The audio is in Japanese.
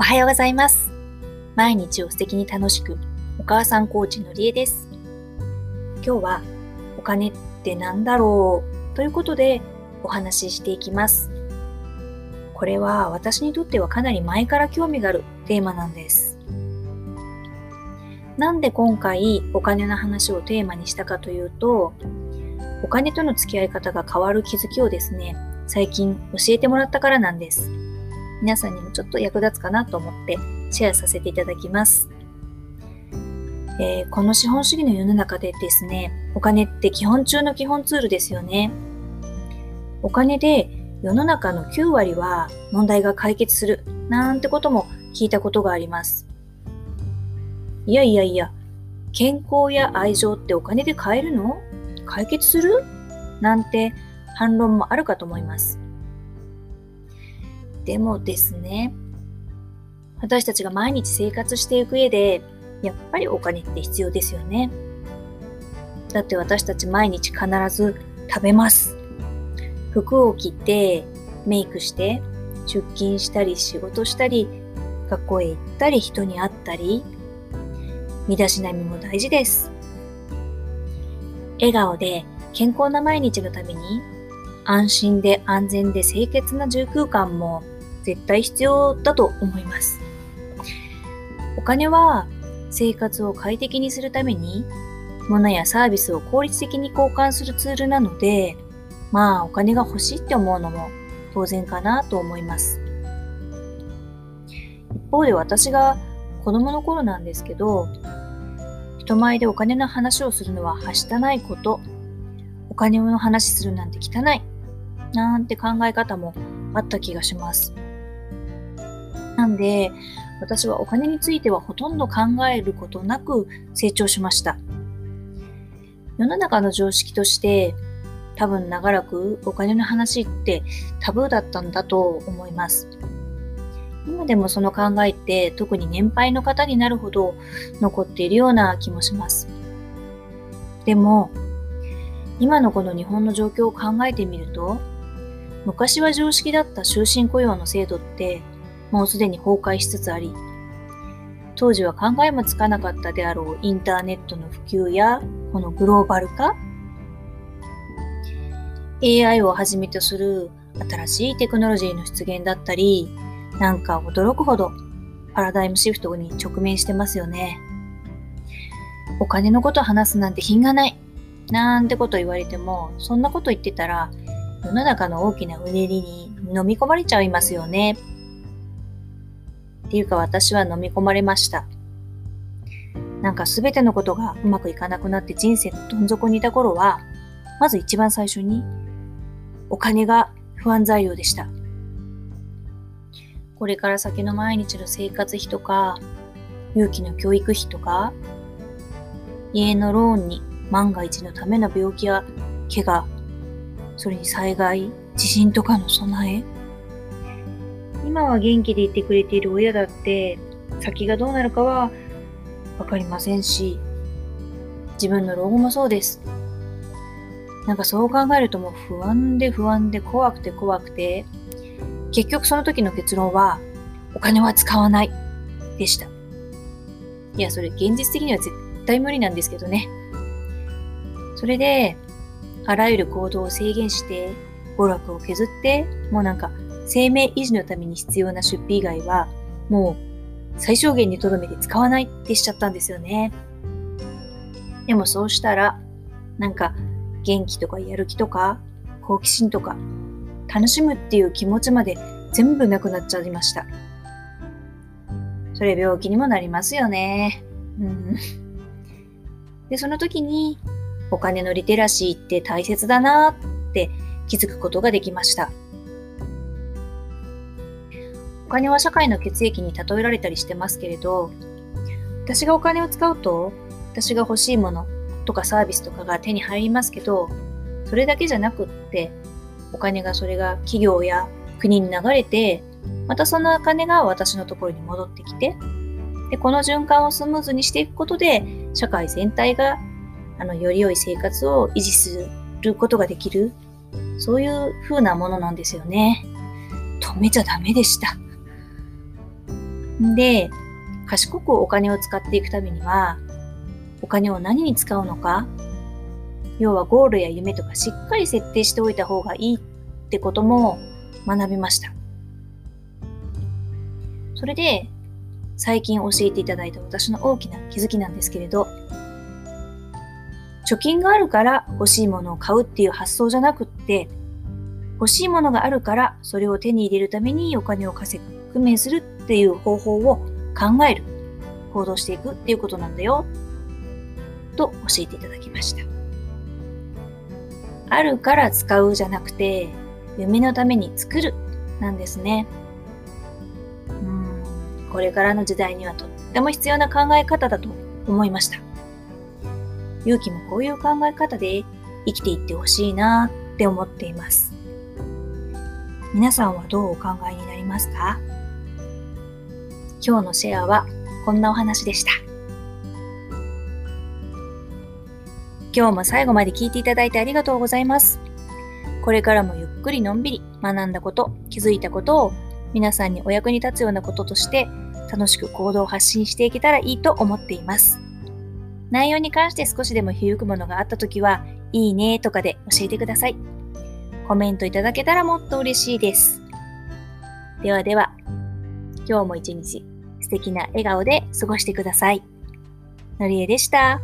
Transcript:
おはようございます。毎日を素敵に楽しく、お母さんコーチのりえです。今日は、お金って何だろう？ということでお話ししていきます。これは私にとってはかなり前から興味があるテーマなんです。なんで今回お金の話をテーマにしたかというと、お金との付き合い方が変わる気づきをですね、最近教えてもらったからなんです。皆さんにもちょっと役立つかなと思ってシェアさせていただきます。えーこの資本主義の世の中でですね、お金って基本中の基本ツールですよね。お金で世の中の9割は問題が解決するなんてことも聞いたことがあります。いやいやいや、健康や愛情ってお金で買えるの？解決する？なんて反論もあるかと思います。でもですね、私たちが毎日生活していく上で、やっぱりお金って必要ですよね。だって私たち毎日必ず食べます。服を着て、メイクして、出勤したり仕事したり、学校へ行ったり人に会ったり、身だしなみも大事です。笑顔で健康な毎日のために安心で安全で清潔な住空間も絶対必要だと思います。お金は生活を快適にするために物やサービスを効率的に交換するツールなので、まあお金が欲しいって思うのも当然かなと思います。一方で私が子供の頃なんですけど、人前でお金の話をするのははしたないこと、お金の話するなんて汚い、なんて考え方もあった気がします。なんで、私はお金についてはほとんど考えることなく成長しました。世の中の常識として、多分長らくお金の話ってタブーだったんだと思います。今でもその考えって特に年配の方になるほど残っているような気もします。でも、今のこの日本の状況を考えてみると、昔は常識だった終身雇用の制度ってもうすでに崩壊しつつあり、当時は考えもつかなかったであろうインターネットの普及やこのグローバル化、AI をはじめとする新しいテクノロジーの出現だったり、なんか驚くほどパラダイムシフトに直面してますよね。お金のこと話すなんて品がない。なんてこと言われても、そんなこと言ってたら、世の中の大きなうねりに飲み込まれちゃいますよね。っていうか私は飲み込まれました。なんかすべてのことがうまくいかなくなって人生のどん底にいた頃は、まず一番最初に、お金が不安材料でした。これから先の毎日の生活費とか、勇気の教育費とか、家のローンに万が一のための病気や怪我、それに災害、地震とかの備え。今は元気でいてくれている親だって、先がどうなるかはわかりませんし、自分の老後もそうです。なんかそう考えるともう不安で不安で怖くて怖くて、結局その時の結論は、お金は使わないでした。いや、それ現実的には絶対無理なんですけどね。それで、あらゆる行動を制限して、娯楽を削って、もうなんか生命維持のために必要な出費以外は、もう最小限にとどめて使わないってしちゃったんですよね。でもそうしたら、なんか元気とかやる気とか好奇心とか楽しむっていう気持ちまで全部なくなっちゃいました。それ病気にもなりますよね。うん。で、その時にお金のリテラシーって大切だなって気づくことができました。お金は社会の血液に例えられたりしてますけれど、私がお金を使うと、私が欲しいものとかサービスとかが手に入りますけど、それだけじゃなくって、お金がそれが企業や国に流れて、またそのお金が私のところに戻ってきて、で、この循環をスムーズにしていくことで、社会全体が、あの、より良い生活を維持することができる、そういう風なものなんですよね。止めちゃダメでした。で、賢くお金を使っていくためには、お金を何に使うのか、要はゴールや夢とかしっかり設定しておいた方がいいってことも学びました。それで、最近教えていただいた私の大きな気づきなんですけれど、貯金があるから欲しいものを買うっていう発想じゃなくって、欲しいものがあるからそれを手に入れるためにお金を稼ぐ、工面するっていう方法を考える、行動していくっていうことなんだよ、と教えていただきました。あるから使うじゃなくて、夢のために作るなんですね。うんこれからの時代にはとっても必要な考え方だと思いました。勇気もこういう考え方で生きていってほしいなって思っています。皆さんはどうお考えになりますか？今日のシェアはこんなお話でした。今日も最後まで聞いていただいてありがとうございます。これからもゆっくりのんびり学んだこと、気づいたことを皆さんにお役に立つようなこととして楽しく行動を発信していけたらいいと思っています。内容に関して少しでも響くものがあったときは、いいねとかで教えてください。コメントいただけたらもっと嬉しいです。ではでは、今日も一日素敵な笑顔で過ごしてください。のりえでした。